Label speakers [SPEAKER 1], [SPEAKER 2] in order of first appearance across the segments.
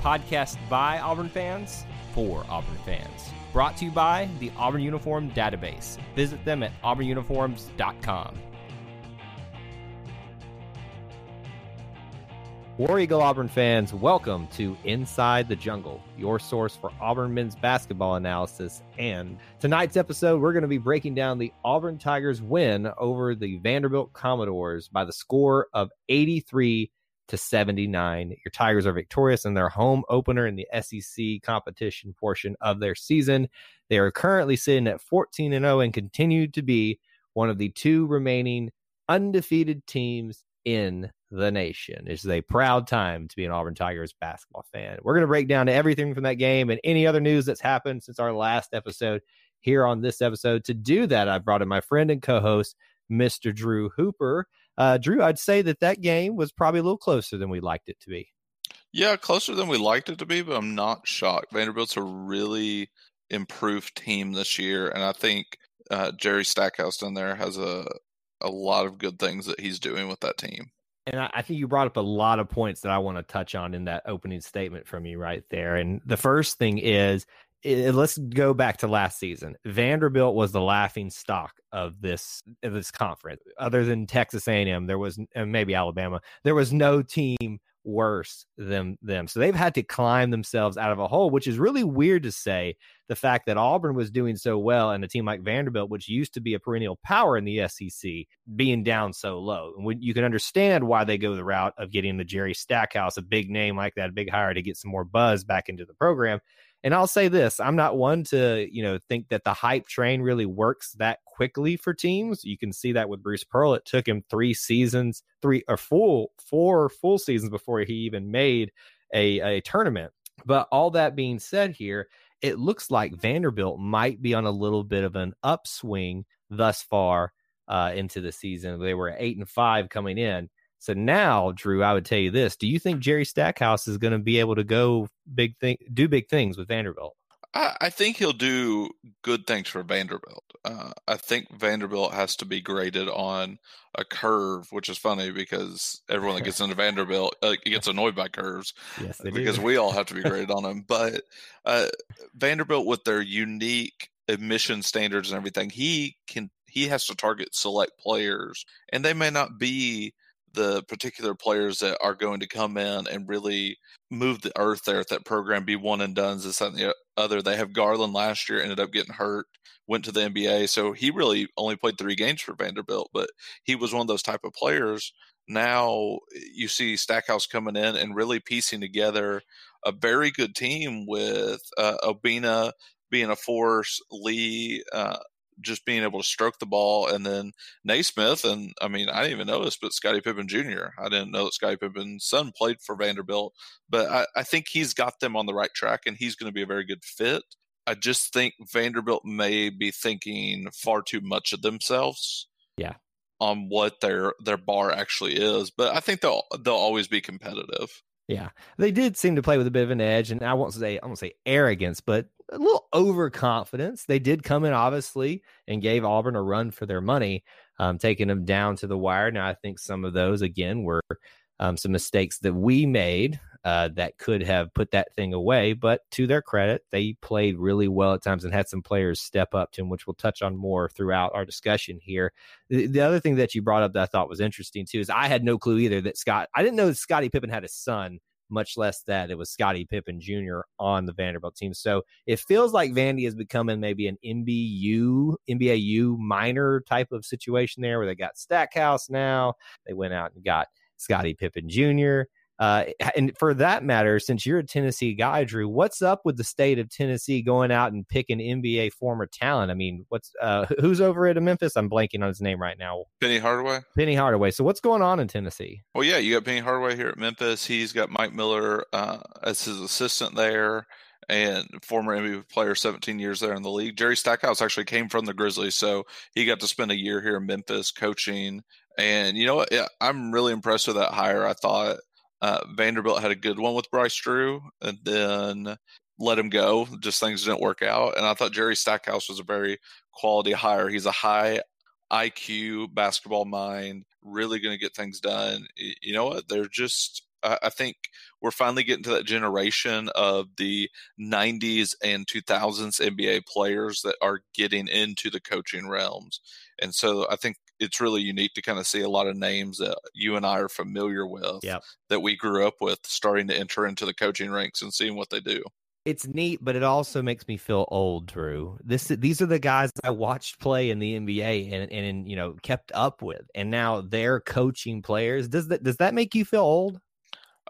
[SPEAKER 1] podcast by Auburn fans for Auburn fans. Brought to you by the Auburn Uniform Database. Visit them at auburnuniforms.com. War Eagle Auburn fans, welcome to Inside the Jungle, your source for Auburn men's basketball analysis. And tonight's episode, we're going to be breaking down the Auburn Tigers' win over the Vanderbilt Commodores by the score of 83 to 79. Your Tigers are victorious in their home opener in the SEC competition portion of their season. They are currently sitting at 14 and 0 and continue to be one of the two remaining undefeated teams in the nation. It's a proud time to be an Auburn Tigers basketball fan. We're going to break down everything from that game and any other news that's happened since our last episode here on this episode. To do that, I brought in my friend and co-host, Mr. Drew Hooper. Uh, Drew, I'd say that that game was probably a little closer than we liked it to be.
[SPEAKER 2] Yeah, closer than we liked it to be, but I'm not shocked. Vanderbilt's a really improved team this year, and I think uh, Jerry Stackhouse down there has a a lot of good things that he's doing with that team.
[SPEAKER 1] And I, I think you brought up a lot of points that I want to touch on in that opening statement from you right there. And the first thing is it, let's go back to last season. Vanderbilt was the laughing stock of this of this conference. Other than Texas A&M, there was and maybe Alabama. There was no team worse than them. So they've had to climb themselves out of a hole, which is really weird to say. The fact that Auburn was doing so well and a team like Vanderbilt, which used to be a perennial power in the SEC, being down so low. And when you can understand why they go the route of getting the Jerry Stackhouse, a big name like that, a big hire to get some more buzz back into the program. And I'll say this, I'm not one to, you know, think that the hype train really works that quickly for teams. You can see that with Bruce Pearl. It took him three seasons, three or full, four full seasons before he even made a, a tournament. But all that being said here, it looks like Vanderbilt might be on a little bit of an upswing thus far uh, into the season. They were eight and five coming in. So now, Drew, I would tell you this: Do you think Jerry Stackhouse is going to be able to go big thing, do big things with Vanderbilt?
[SPEAKER 2] I, I think he'll do good things for Vanderbilt. Uh, I think Vanderbilt has to be graded on a curve, which is funny because everyone that gets into Vanderbilt uh, gets annoyed by curves.
[SPEAKER 1] Yes,
[SPEAKER 2] because we all have to be graded on them. But uh, Vanderbilt, with their unique admission standards and everything, he can he has to target select players, and they may not be the particular players that are going to come in and really move the earth there at that program, be one and done, and the other. They have Garland last year, ended up getting hurt, went to the NBA. So he really only played three games for Vanderbilt, but he was one of those type of players. Now you see Stackhouse coming in and really piecing together a very good team with uh, Obinna being a force, Lee, uh, just being able to stroke the ball, and then Nesmith. And I mean, I didn't even notice, but Scotty Pippen Jr. I didn't know that Scottie Pippen's son played for Vanderbilt, but I, I think he's got them on the right track, and he's going to be a very good fit. I just think Vanderbilt may be thinking far too much of themselves.
[SPEAKER 1] Yeah.
[SPEAKER 2] On what their their bar actually is, but I think they'll they'll always be competitive.
[SPEAKER 1] Yeah, they did seem to play with a bit of an edge, and I won't say I won't say arrogance, but a little overconfidence. They did come in obviously and gave Auburn a run for their money, um, taking them down to the wire. Now I think some of those again were um, some mistakes that we made uh, that could have put that thing away. But to their credit, they played really well at times and had some players step up to them, which we'll touch on more throughout our discussion here. The, the other thing that you brought up that I thought was interesting too is I had no clue either that Scott. I didn't know that Scottie Pippen had a son much less that it was Scotty Pippen Jr. on the Vanderbilt team. So it feels like Vandy is becoming maybe an NBU, NBAU minor type of situation there where they got Stackhouse now. They went out and got Scotty Pippen Jr. Uh, and for that matter, since you're a Tennessee guy, Drew, what's up with the state of Tennessee going out and picking NBA former talent? I mean, what's uh, who's over at Memphis? I'm blanking on his name right now.
[SPEAKER 2] Penny Hardaway.
[SPEAKER 1] Penny Hardaway. So what's going on in Tennessee?
[SPEAKER 2] Well, yeah, you got Penny Hardaway here at Memphis. He's got Mike Miller uh, as his assistant there and former NBA player, 17 years there in the league. Jerry Stackhouse actually came from the Grizzlies, so he got to spend a year here in Memphis coaching. And you know what? Yeah, I'm really impressed with that hire. I thought uh, Vanderbilt had a good one with Bryce Drew, and then let him go. Just things didn't work out. And I thought Jerry Stackhouse was a very quality hire. He's a high IQ basketball mind, really going to get things done. You know what? They're just I think we're finally getting to that generation of the 90s and 2000s NBA players that are getting into the coaching realms. And so I think it's really unique to kind of see a lot of names that you and I are familiar with
[SPEAKER 1] yep.
[SPEAKER 2] that we grew up with starting to enter into the coaching ranks and seeing what they do.
[SPEAKER 1] It's neat, but it also makes me feel old, Drew. This these are the guys I watched play in the NBA and and you know kept up with, and now they're coaching players. Does that does that make you feel old?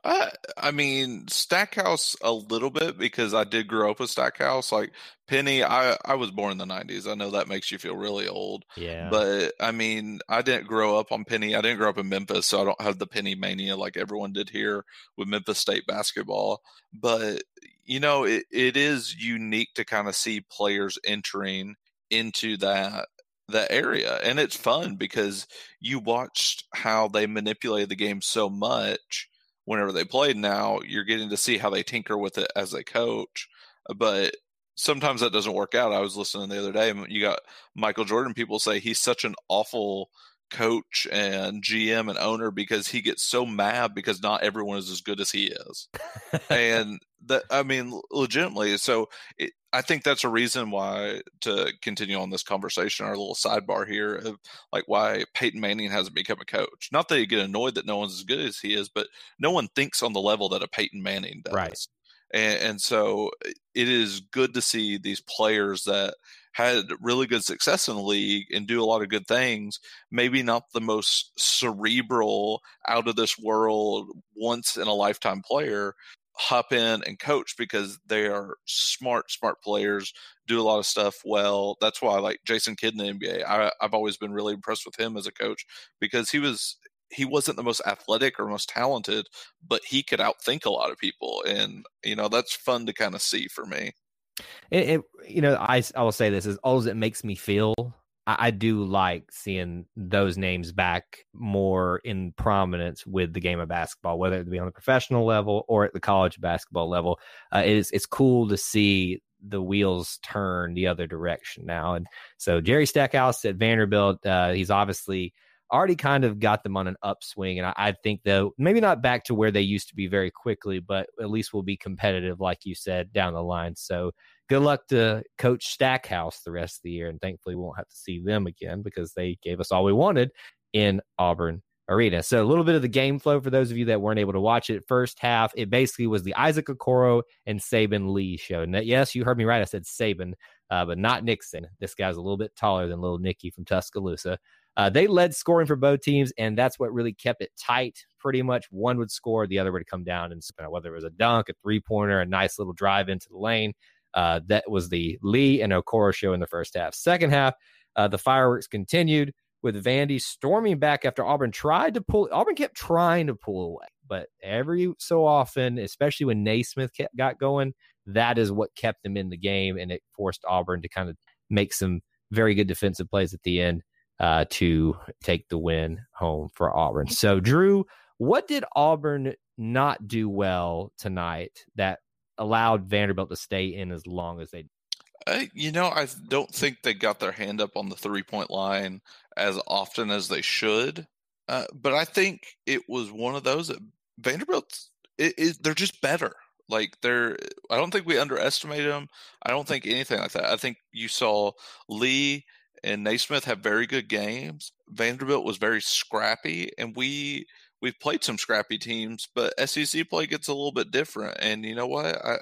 [SPEAKER 2] I, I mean, Stackhouse a little bit because I did grow up with Stackhouse. Like Penny, I, I was born in the 90s. I know that makes you feel really old.
[SPEAKER 1] Yeah.
[SPEAKER 2] But I mean, I didn't grow up on Penny. I didn't grow up in Memphis, so I don't have the Penny mania like everyone did here with Memphis State basketball. But, you know, it, it is unique to kind of see players entering into that that area and it's fun because you watched how they manipulated the game so much whenever they played now you're getting to see how they tinker with it as a coach but sometimes that doesn't work out. I was listening the other day and you got michael jordan people say he's such an awful coach and gm and owner because he gets so mad because not everyone is as good as he is and that i mean legitimately so it, I think that's a reason why to continue on this conversation, our little sidebar here of like why Peyton Manning hasn't become a coach. Not that you get annoyed that no one's as good as he is, but no one thinks on the level that a Peyton Manning does.
[SPEAKER 1] Right.
[SPEAKER 2] And, and so it is good to see these players that had really good success in the league and do a lot of good things. Maybe not the most cerebral, out of this world, once in a lifetime player, hop in and coach because they are smart, smart players, do a lot of stuff well. That's why I like Jason Kidd in the NBA. I, I've always been really impressed with him as a coach because he was he wasn't the most athletic or most talented, but he could outthink a lot of people, and you know that's fun to kind of see for me.
[SPEAKER 1] It, it, you know, I I will say this as old as it makes me feel. I, I do like seeing those names back more in prominence with the game of basketball, whether it be on the professional level or at the college basketball level. Uh, it's it's cool to see the wheels turn the other direction now. And so Jerry Stackhouse at Vanderbilt, uh, he's obviously already kind of got them on an upswing. And I, I, think, though, maybe not back to where they used to be very quickly, but at least we'll be competitive, like you said, down the line. So good luck to Coach Stackhouse the rest of the year. And thankfully, we won't have to see them again because they gave us all we wanted in Auburn Arena. So a little bit of the game flow for those of you that weren't able to watch it. First half, it basically was the Isaac Okoro and Saben Lee show. And yes, you heard me right. I said Saban, uh, but not Nixon. This guy's a little bit taller than little Nicky from Tuscaloosa. Uh, they led scoring for both teams, and that's what really kept it tight. Pretty much, one would score, the other would come down, and whether it was a dunk, a three pointer, a nice little drive into the lane, uh, that was the Lee and Okoro show in the first half. Second half, uh, the fireworks continued with Vandy storming back after Auburn tried to pull. Auburn kept trying to pull away, but every so often, especially when Nesmith kept, got going, that is what kept them in the game, and it forced Auburn to kind of make some very good defensive plays at the end uh, to take the win home for Auburn. So, Drew, what did Auburn not do well tonight that allowed Vanderbilt to stay in as long as they
[SPEAKER 2] uh, you know, I don't think they got their hand up on the three point line as often as they should. Uh, but I think it was one of those that Vanderbilt, it, it, they're just better. Like they're, I don't think we underestimated them. I don't think anything like that. I think you saw Lee and Nesmith have very good games. Vanderbilt was very scrappy, and we we've played some scrappy teams, but SEC play gets a little bit different. And you know what? I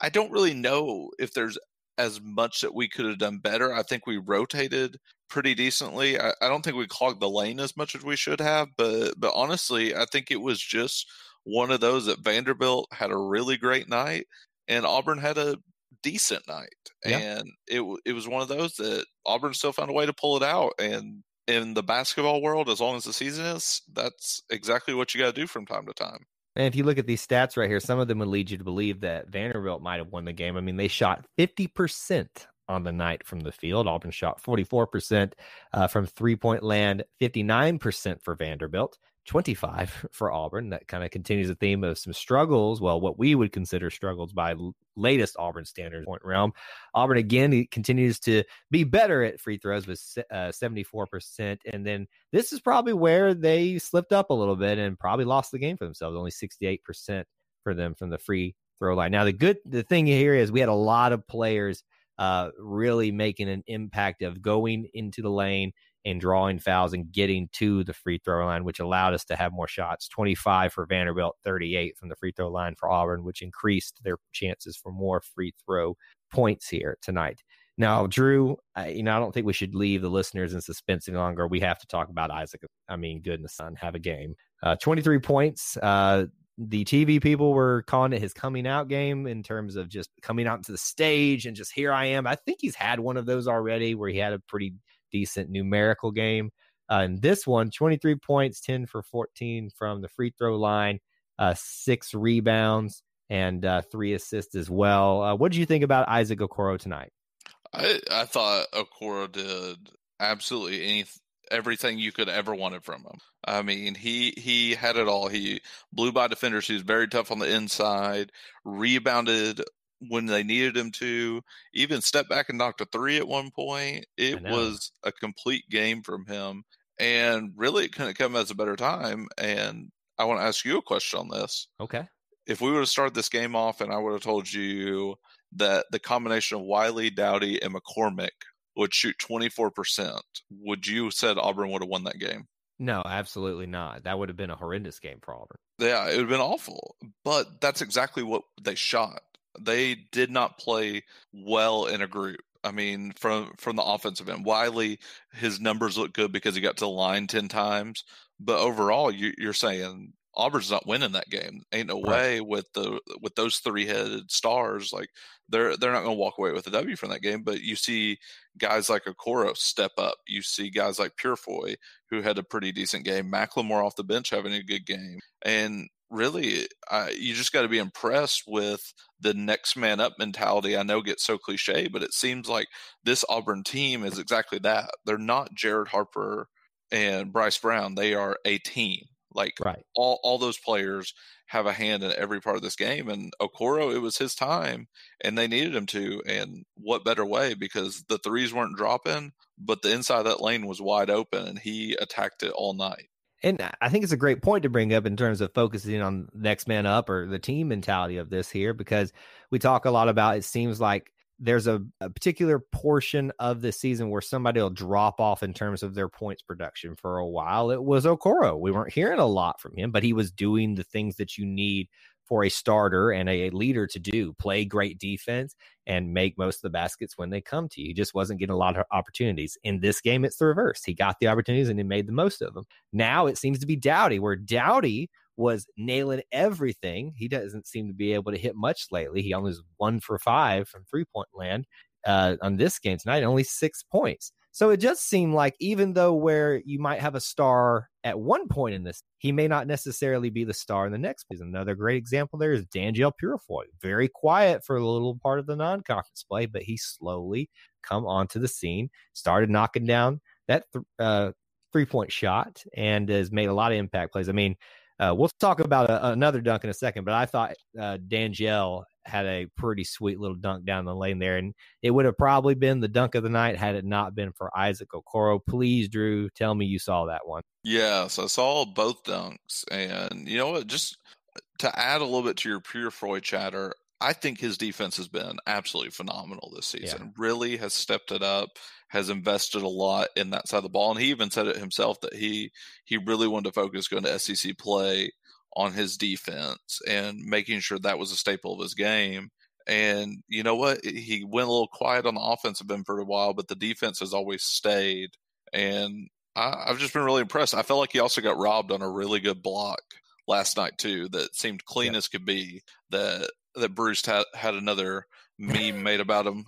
[SPEAKER 2] I don't really know if there's as much that we could have done better. I think we rotated pretty decently. I, I don't think we clogged the lane as much as we should have, but but honestly, I think it was just one of those that Vanderbilt had a really great night and Auburn had a decent night.
[SPEAKER 1] Yeah.
[SPEAKER 2] And it it was one of those that Auburn still found a way to pull it out. And in the basketball world, as long as the season is, that's exactly what you got to do from time to time.
[SPEAKER 1] And if you look at these stats right here, some of them would lead you to believe that Vanderbilt might have won the game. I mean, they shot 50% on the night from the field. Auburn shot 44% uh, from three point land, 59% for Vanderbilt. 25 for Auburn. That kind of continues the theme of some struggles. Well, what we would consider struggles by latest Auburn standards point realm. Auburn again continues to be better at free throws with uh, 74%. And then this is probably where they slipped up a little bit and probably lost the game for themselves. Only 68% for them from the free throw line. Now, the good the thing here is we had a lot of players uh, really making an impact of going into the lane and drawing fouls and getting to the free throw line, which allowed us to have more shots 25 for Vanderbilt, 38 from the free throw line for Auburn, which increased their chances for more free throw points here tonight. Now, Drew, I, you know, I don't think we should leave the listeners in suspense any longer. We have to talk about Isaac. I mean, goodness, son, have a game. Uh, 23 points. Uh, the TV people were calling it his coming out game in terms of just coming out to the stage and just here I am. I think he's had one of those already where he had a pretty decent numerical game. Uh, and this one, 23 points, 10 for 14 from the free throw line, uh, six rebounds, and uh, three assists as well. Uh, what did you think about Isaac Okoro tonight?
[SPEAKER 2] I, I thought Okoro did absolutely any, everything you could ever wanted from him. I mean, he he had it all. He blew by defenders. He was very tough on the inside, rebounded when they needed him to, even stepped back and knocked a three at one point. It was a complete game from him. And really, it couldn't come as a better time. And I want to ask you a question on this.
[SPEAKER 1] Okay.
[SPEAKER 2] If we would have started this game off and I would have told you that the combination of Wiley, Doughty, and McCormick would shoot 24%, would you have said Auburn would have won that game?
[SPEAKER 1] No, absolutely not. That would have been a horrendous game for Auburn.
[SPEAKER 2] Yeah, it would have been awful. But that's exactly what they shot. They did not play well in a group. I mean, from from the offensive end, Wiley, his numbers look good because he got to the line ten times. But overall, you, you're saying Auburn's not winning that game. Ain't no
[SPEAKER 1] Right.
[SPEAKER 2] way with the with those three headed stars. Like they're they're not going to walk away with a W from that game. But you see guys like Okoro step up. You see guys like Purifoy who had a pretty decent game. McLemore off the bench having a good game. And really, I, you just got to be impressed with the next man up mentality. I know gets so cliche, but it seems like this Auburn team is exactly that. They're not Jared Harper and Bryce Brown. They are a team. Like
[SPEAKER 1] Right.
[SPEAKER 2] all all those players have a hand in every part of this game. And Okoro, it was his time, and they needed him to. And what better way? Because the threes weren't dropping, but the inside of that lane was wide open, and he attacked it all night.
[SPEAKER 1] And I think it's a great point to bring up in terms of focusing on next man up or the team mentality of this here, because we talk a lot about it seems like there's a, a particular portion of the season where somebody will drop off in terms of their points production for a while. It was Okoro. We weren't hearing a lot from him, but he was doing the things that you need for a starter and a, leader to do play great defense and make most of the baskets when they come to you. He just wasn't getting a lot of opportunities. In this game, it's the reverse. He got the opportunities and he made the most of them. Now it seems to be Doughty, where Doughty was nailing everything. He doesn't seem to be able to hit much lately. He only was one for five from three point land uh, on this game tonight, only six points. So it just seemed like even though where you might have a star at one point in this, he may not necessarily be the star in the next season. Another great example there is Danjel Purifoy. Very quiet for a little part of the non-conference play, but he slowly come onto the scene, started knocking down that th- uh, three-point shot, and has made a lot of impact plays. I mean, uh, we'll talk about a, another dunk in a second, but I thought uh, Danjel had a pretty sweet little dunk down the lane there, and it would have probably been the dunk of the night had it not been for Isaac Okoro. Please, Drew, tell me you saw that one.
[SPEAKER 2] Yes, I saw both dunks, and you know what? Just to add a little bit to your Purifoy chatter, I think his defense has been absolutely phenomenal this season. Really has stepped it up, has invested a lot in that side of the ball, and he even said it himself that he he really wanted to focus going to SEC play on his defense and making sure that was a staple of his game. And you know what? He went a little quiet on the offensive end for a while, but the defense has always stayed. And I, I've just been really impressed. I felt like he also got robbed on a really good block last night too that seemed clean yeah. as could be. That that Bruce had had another meme made about him.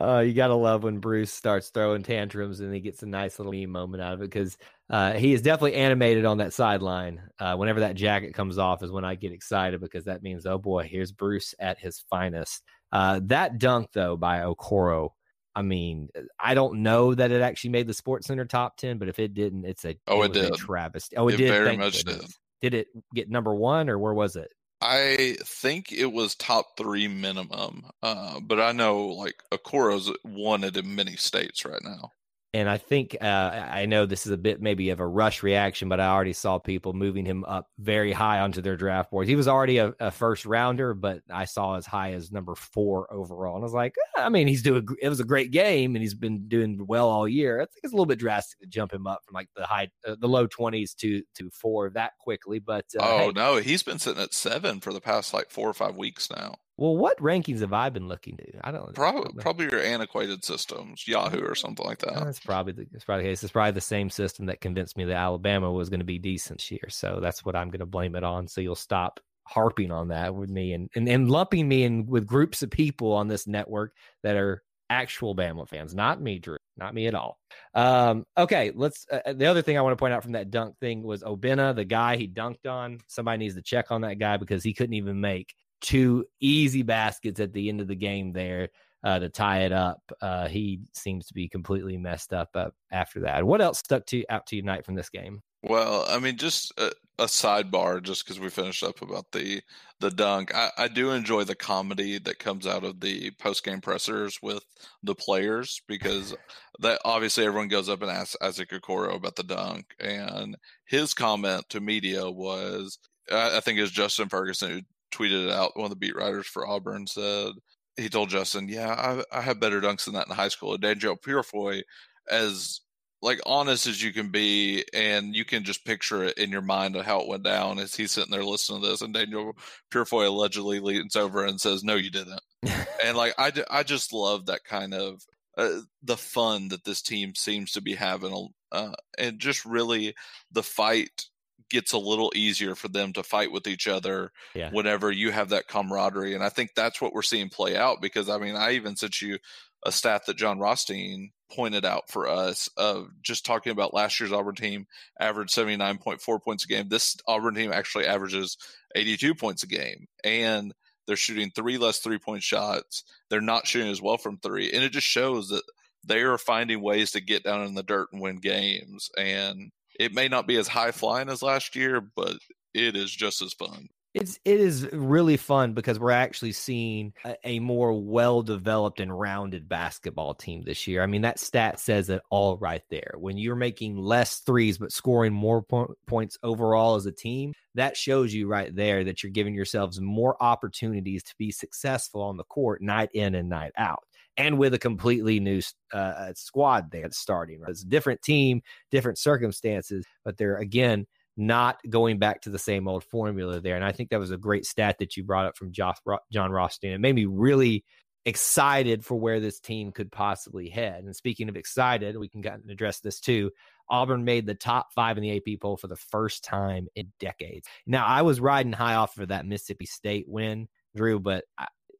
[SPEAKER 1] Uh, you gotta love when Bruce starts throwing tantrums and he gets a nice little meme moment out of it because uh, he is definitely animated on that sideline. Uh, whenever that jacket comes off is when I get excited because that means oh boy, here's Bruce at his finest. Uh, that dunk though by Okoro I mean, I don't know that it actually made the Sports Center top ten, but if it didn't, it's a
[SPEAKER 2] oh, it, it did
[SPEAKER 1] travesty. Oh, it, it did. Very much did. Did it get number one, or where was it?
[SPEAKER 2] I think it was top three minimum, uh, but I know like Okoro's wanted in many states right now
[SPEAKER 1] and I think uh, I know this is a bit maybe of a rush reaction, but I already saw people moving him up very high onto their draft boards. He was already a, a, first rounder, but I saw as high as number four overall, and I was like, I mean, he's doing. It was a great game, and he's been doing well all year. I think it's a little bit drastic to jump him up from like the high, uh, the low twenties to to four that quickly. But
[SPEAKER 2] uh, oh hey. no, he's been sitting at seven for the past like four or five weeks now.
[SPEAKER 1] Well, what rankings have I been looking to? I don't
[SPEAKER 2] probably probably your antiquated systems, Yahoo or something like that.
[SPEAKER 1] That's probably the that's probably the case. It's probably the same system that convinced me that Alabama was going to be decent this year. So that's what I'm going to blame it on. So you'll stop harping on that with me and, and and lumping me in with groups of people on this network that are actual Bama fans, not me, Drew, not me at all. Um, okay, let's. Uh, the other thing I want to point out from that dunk thing was Obinna, the guy he dunked on. Somebody needs to check on that guy because he couldn't even make two easy baskets at the end of the game there uh, to tie it up. Uh, he seems to be completely messed up uh, after that. What else stuck to out to you tonight from this game?
[SPEAKER 2] Well, I mean, just a, a sidebar, just because we finished up about the the dunk. I, I, do enjoy the comedy that comes out of the post game pressers with the players because that obviously everyone goes up and asks Isaac Okoro about the dunk, and his comment to media was, I, think it was Justin Ferguson tweeted it out. One of the beat writers for Auburn said he told Justin, "Yeah, I, I had better dunks than that in high school." And Danjel Purifoy, as like honest as you can be, and you can just picture it in your mind of how it went down as he's sitting there listening to this, and Danjel Purifoy allegedly leans over and says, "No, you didn't." and like I, I just love that kind of uh, the fun that this team seems to be having, uh, and just really the fight gets a little easier for them to fight with each other yeah. whenever you have that camaraderie. And I think that's what we're seeing play out because I mean, I even sent you a stat that Jon Rothstein pointed out for us of just talking about last year's Auburn team averaged 79.4 points a game. This Auburn team actually averages 82 points a game. And they're shooting three less three point shots. They're not shooting as well from three. And it just shows that they are finding ways to get down in the dirt and win games. And it may not be as high flying as last year, but it is just as fun.
[SPEAKER 1] It's it is really fun because we're actually seeing a, a more well developed and rounded basketball team this year. I mean that stat says it all right there. When you're making less threes but scoring more po- points overall as a team, that shows you right there that you're giving yourselves more opportunities to be successful on the court night in and night out and with a completely new uh, uh, squad there starting. Right? It's a different team, different circumstances, but they're again not going back to the same old formula there. And I think that was a great stat that you brought up from Josh, Jon Rothstein. It made me really excited for where this team could possibly head. And speaking of excited, we can address this too. Auburn made the top five in the AP poll for the first time in decades. Now, I was riding high off of that Mississippi State win, Drew, but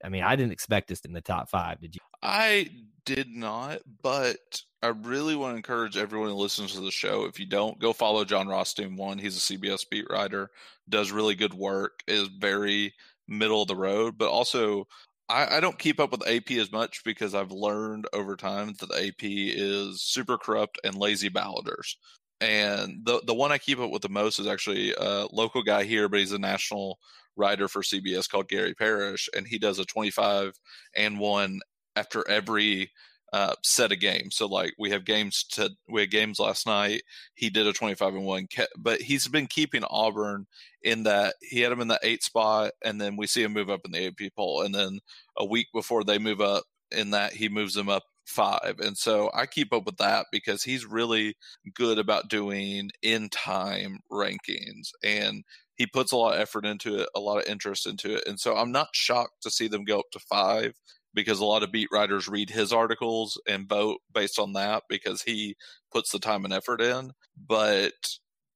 [SPEAKER 1] I mean, I didn't expect this in the top five. Did you?
[SPEAKER 2] I did not, but I really want to encourage everyone who listens to the show. If you don't, go follow Jon Rothstein. One, he's a CBS beat writer, does really good work, is very middle of the road, but also I, I, don't keep up with AP as much because I've learned over time that the AP is super corrupt and lazy ballotters. And the the one I keep up with the most is actually a local guy here, but he's a national writer for CBS called Gary Parrish, and he does a 25 and one after every uh, set of games. So like we have games to we had games last night. He did a 25 and one, but he's been keeping Auburn in that he had him in the eight spot, and then we see him move up in the AP poll, and then a week before they move up in that he moves them up five. And so I keep up with that because he's really good about doing in time rankings and he puts a lot of effort into it, a lot of interest into it. And so I'm not shocked to see them go up to five because a lot of beat writers read his articles and vote based on that because he puts the time and effort in. But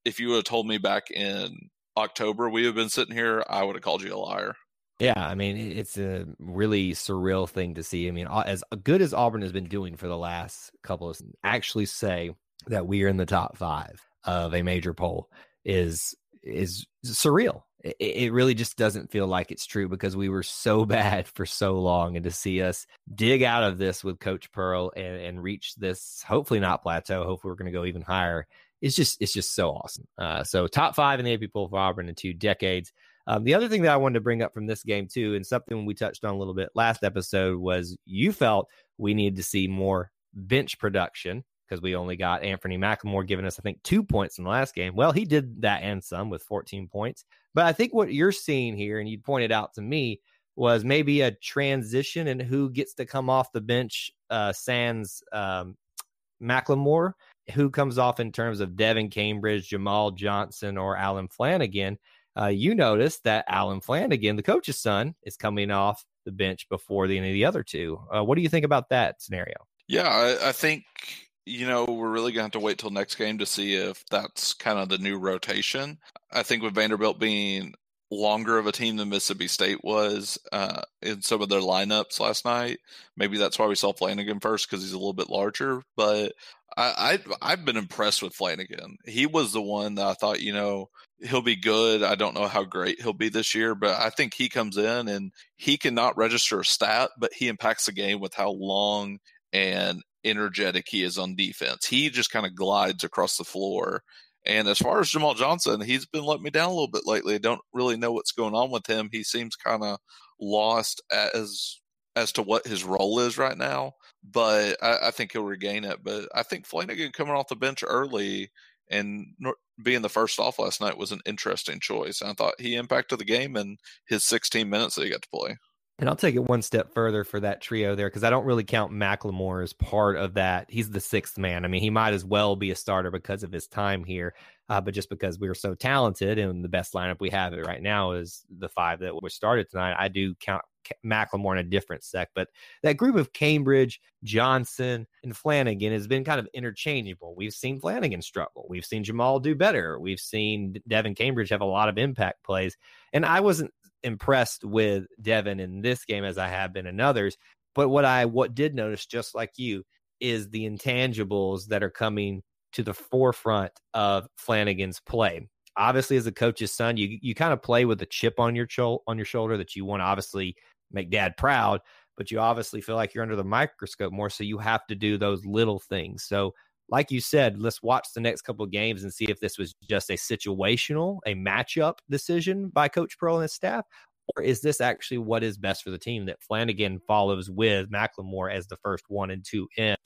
[SPEAKER 2] if you would have told me back in October we have been sitting here, I would have called you a liar.
[SPEAKER 1] Yeah, I mean it's a really surreal thing to see. I mean, as good as Auburn has been doing for the last couple of actually say that we are in the top five of a major poll is is surreal. It, it really just doesn't feel like it's true because we were so bad for so long, and to see us dig out of this with Coach Pearl and, and reach this hopefully not plateau. Hopefully we're going to go even higher. It's just it's just so awesome. Uh, so top five in the AP poll for Auburn in two decades. Um, the other thing that I wanted to bring up from this game too, and something we touched on a little bit last episode, was you felt we needed to see more bench production because we only got Anthony McLemore giving us, I think, two points in the last game. Well, he did that and some with 14 points. But I think what you're seeing here, and you pointed out to me, was maybe a transition in who gets to come off the bench, uh, sans um, McLemore, who comes off in terms of Devin Cambridge, Jamal Johnson, or Allen Flanagan. Uh, you notice that Allen Flanagan, the coach's son, is coming off the bench before the, any of the other two. Uh, what do you think about that scenario?
[SPEAKER 2] Yeah, I, I think you know, we're really going to have to wait till next game to see if that's kind of the new rotation. I think with Vanderbilt being longer of a team than Mississippi State was uh, in some of their lineups last night, maybe that's why we saw Flanagan first because he's a little bit larger. But I, I I've been impressed with Flanagan. He was the one that I thought, you know, he'll be good. I don't know how great he'll be this year, but I think he comes in and he cannot register a stat, but he impacts the game with how long and energetic he is on defense. He just kind of glides across the floor. And as far as Jamal Johnson, he's been letting me down a little bit lately. I don't really know what's going on with him. He seems kind of lost as as to what his role is right now. But I, I think he'll regain it. But I think Flanagan coming off the bench early and being the first off last night was an interesting choice. I thought he impacted the game in his 16 minutes that he got to play.
[SPEAKER 1] And I'll take it one step further for that trio there because I don't really count McLemore as part of that. He's the sixth man. I mean, he might as well be a starter because of his time here, uh, but just because we are so talented and the best lineup we have right now is the five that were started tonight, I do count McLemore in a different sec. But that group of Cambridge, Johnson, and Flanagan has been kind of interchangeable. We've seen Flanagan struggle. We've seen Jamal do better. We've seen Devin Cambridge have a lot of impact plays. And I wasn't impressed with Devin in this game as I have been in others. But what I what did notice, just like you, is the intangibles that are coming to the forefront of Flanagan's play. Obviously, as a coach's son, you you kind of play with a chip on your cho- on your shoulder that you want to obviously make dad proud, but you obviously feel like you're under the microscope more, so you have to do those little things. So like you said, let's watch the next couple of games and see if this was just a situational, a matchup decision by Coach Pearl and his staff, or is this actually what is best for the team that Flanagan follows with McLemore as the first one and two in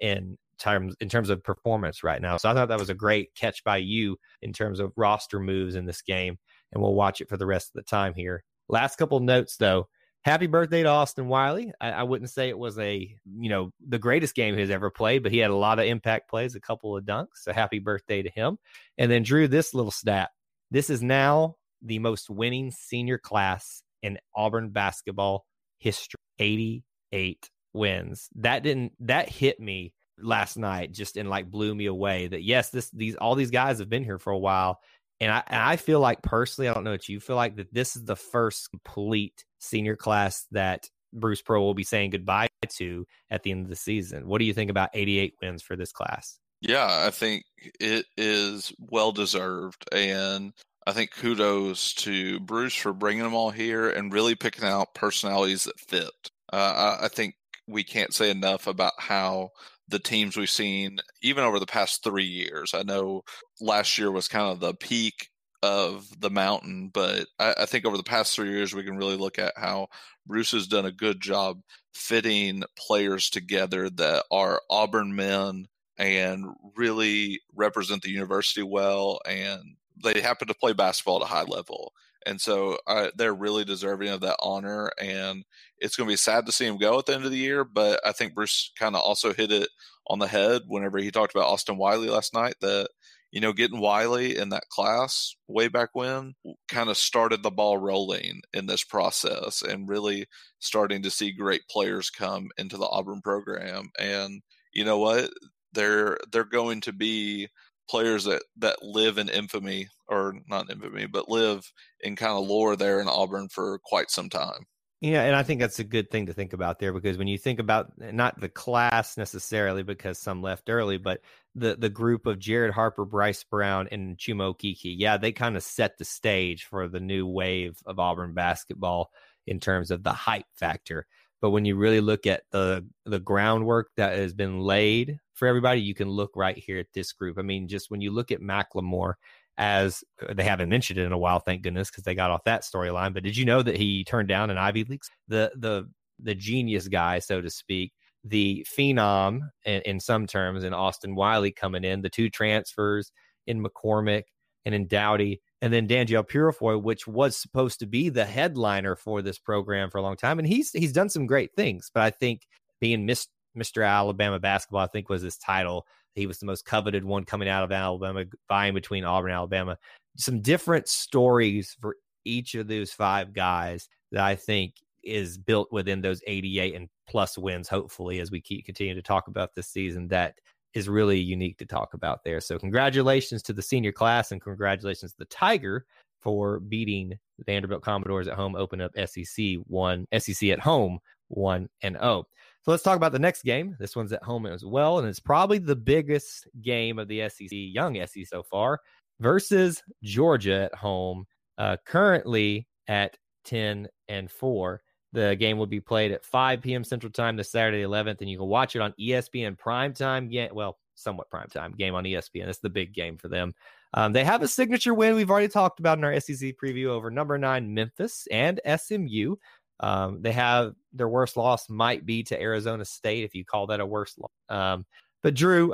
[SPEAKER 1] in terms in terms of performance right now. So I thought that was a great catch by you in terms of roster moves in this game, and we'll watch it for the rest of the time here. Last couple notes though happy birthday to Austin Wiley. I, I, wouldn't say it was a, you know, the greatest game he's ever played, but he had a lot of impact plays, a couple of dunks. So happy birthday to him. And then Drew, this little stat. This is now the most winning senior class in Auburn basketball history. 88 wins. That didn't that hit me last night just and like blew me away that yes, this these all these guys have been here for a while and I, and I feel like personally, I don't know what you feel like, that this is the first complete senior class that Bruce Pearl will be saying goodbye to at the end of the season. What do you think about 88 wins for this class?
[SPEAKER 2] Yeah, I think it is well deserved. And I think kudos to Bruce for bringing them all here and really picking out personalities that fit. Uh, I, I think we can't say enough about how the teams we've seen even over the past three years. I know last year was kind of the peak of the mountain, but I, I, think over the past three years we can really look at how Bruce has done a good job fitting players together that are Auburn men and really represent the university well, and they happen to play basketball at a high level. And so they're really deserving of that honor. And it's going to be sad to see him go at the end of the year. But I think Bruce kind of also hit it on the head whenever he talked about Austin Wiley last night that, you know, getting Wiley in that class way back when kind of started the ball rolling in this process and really starting to see great players come into the Auburn program. And you know what? They're they're going to be players that that live in infamy or not infamy, but live in kind of lore there in Auburn for quite some time.
[SPEAKER 1] Yeah, and I think that's a good thing to think about there because when you think about not the class necessarily because some left early, but the the group of Jared Harper, Bryce Brown, and Chuma Okeke. yeah, they kind of set the stage for the new wave of Auburn basketball in terms of the hype factor. But when you really look at the the groundwork that has been laid for everybody, you can look right here at this group. I mean, just when you look at McLemore, as uh, they haven't mentioned it in a while, thank goodness, because they got off that storyline. But did you know that he turned down an Ivy League? The the the genius guy, so to speak, the phenom in, in some terms, in Austin Wiley coming in, the two transfers in McCormick and in Doughty and then Danjel Purifoy, which was supposed to be the headliner for this program for a long time, and he's he's done some great things. But I think being Mr. Alabama basketball, I think was his title. He was the most coveted one coming out of Alabama, vying between Auburn and Alabama. Some different stories for each of those five guys that I think is built within those 88 and plus wins, hopefully, as we keep continue to talk about this season. That is really unique to talk about there. So congratulations to the senior class and congratulations to the Tiger for beating Vanderbilt Commodores at home, open up SEC one SEC at home one and oh. So let's talk about the next game. This one's at home as well, and it's probably the biggest game of the SEC, young SEC so far, versus Georgia at home, uh, currently at ten and four. The game will be played at 5 p.m. Central Time this Saturday 11th, and you can watch it on ESPN primetime. Game, well, somewhat primetime game on ESPN. It's the big game for them. Um, they have a signature win we've already talked about in our SEC preview over number nine Memphis and SMU. Um, they have their worst loss might be to Arizona State if you call that a worst loss. Um, but Drew,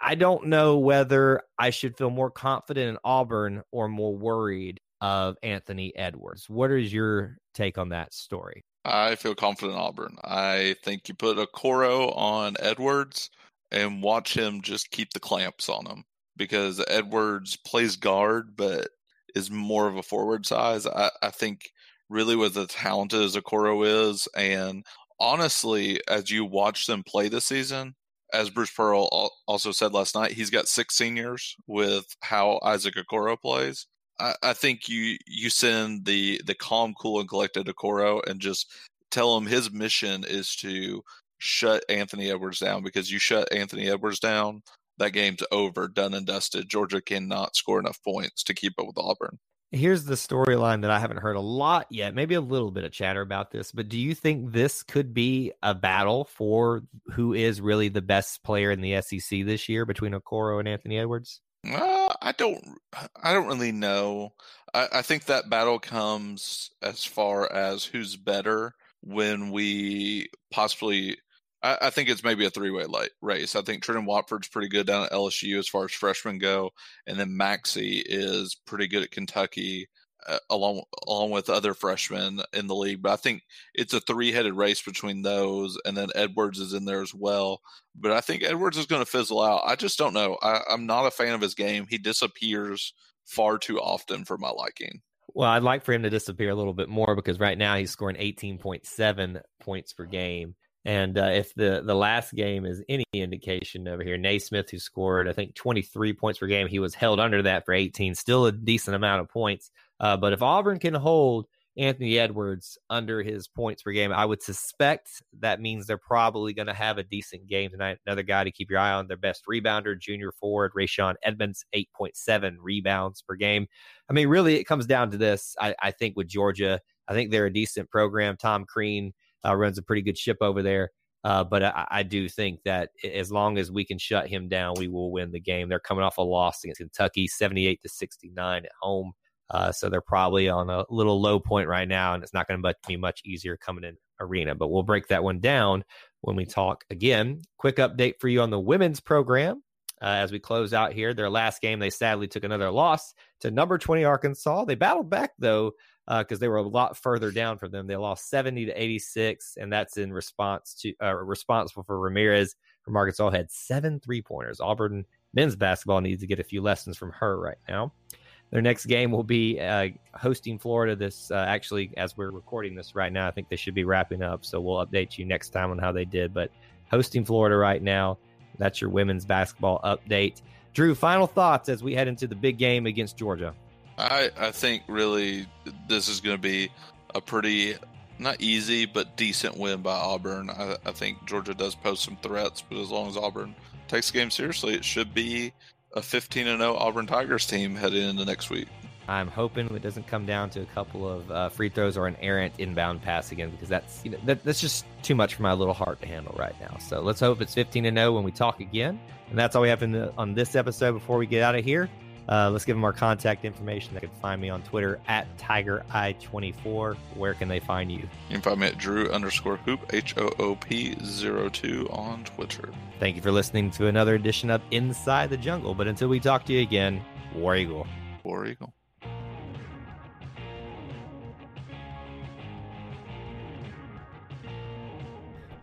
[SPEAKER 1] I don't know whether I should feel more confident in Auburn or more worried of Anthony Edwards. What is your take on that story?
[SPEAKER 2] I feel confident Auburn. I think you put Okoro on Edwards and watch him just keep the clamps on him because Edwards plays guard but is more of a forward size. I, I think really with as talented as Okoro is, and honestly, as you watch them play this season, as Bruce Pearl also said last night, he's got six seniors with how Isaac Okoro plays. I, I think you you send the the calm, cool, and collected Okoro and just tell him his mission is to shut Anthony Edwards down because you shut Anthony Edwards down, that game's over, done and dusted. Georgia cannot score enough points to keep up with Auburn.
[SPEAKER 1] Here's the storyline that I haven't heard a lot yet, maybe a little bit of chatter about this, but do you think this could be a battle for who is really the best player in the SEC this year between Okoro and Anthony Edwards?
[SPEAKER 2] Uh, I don't. I don't really know. I, I think that battle comes as far as who's better when we possibly. I, I think it's maybe a three-way light race. I think Trendon Watford's pretty good down at LSU as far as freshmen go, and then Maxey is pretty good at Kentucky uh, along along with other freshmen in the league. But I think it's a three headed race between those, and then Edwards is in there as well. But I think Edwards is going to fizzle out. I just don't know. I, I'm not a fan of his game. He disappears far too often for my liking.
[SPEAKER 1] Well, I'd like for him to disappear a little bit more because right now he's scoring 18.7 points per game. And uh, if the the last game is any indication over here, Nesmith, who scored I think 23 points per game, he was held under that for 18, still a decent amount of points. Uh, but if Auburn can hold Anthony Edwards under his points per game, I would suspect that means they're probably going to have a decent game tonight. Another guy to keep your eye on, their best rebounder, junior forward, Rayshaun Hammonds, 8.7 rebounds per game. I mean, really, it comes down to this. I, I think with Georgia, I think they're a decent program. Tom Crean uh, runs a pretty good ship over there. Uh, but I, I, do think that as long as we can shut him down, we will win the game. They're coming off a loss against Kentucky, 78 to 69 at home. Uh, so they're probably on a little low point right now, and it's not going to be much easier coming in arena. But we'll break that one down when we talk again. Quick update for you on the women's program. Uh, as we close out here, their last game, they sadly took another loss to number 20 Arkansas. They battled back though because uh, they were a lot further down from them. They lost 70 to 86, and that's in response to uh, responsible for Ramirez from Arkansas had seven three pointers. Auburn men's basketball needs to get a few lessons from her right now. Their next game will be uh, hosting Florida. This uh, actually, as we're recording this right now, I think they should be wrapping up. So we'll update you next time on how they did. But hosting Florida right now. That's your women's basketball update. Drew, final thoughts as we head into the big game against Georgia.
[SPEAKER 2] I I think really this is going to be a pretty not easy but decent win by Auburn. I, I think Georgia does pose some threats, but as long as Auburn takes the game seriously, it should be a 15 and 0 Auburn Tigers team heading into next week.
[SPEAKER 1] I'm hoping it doesn't come down to a couple of uh, free throws or an errant inbound pass again because that's you know that, that's just too much for my little heart to handle right now. So let's hope it's 15 and 0 when we talk again. And that's all we have the, on this episode. Before we get out of here, uh, let's give them our contact information. They can find me on Twitter at TigerEye24. Where can they find you?
[SPEAKER 2] You can find me at Drew underscore Hoop H O O P 02 on Twitter.
[SPEAKER 1] Thank you for listening to another edition of Inside the Jungle. But until we talk to you again, War Eagle.
[SPEAKER 2] War Eagle.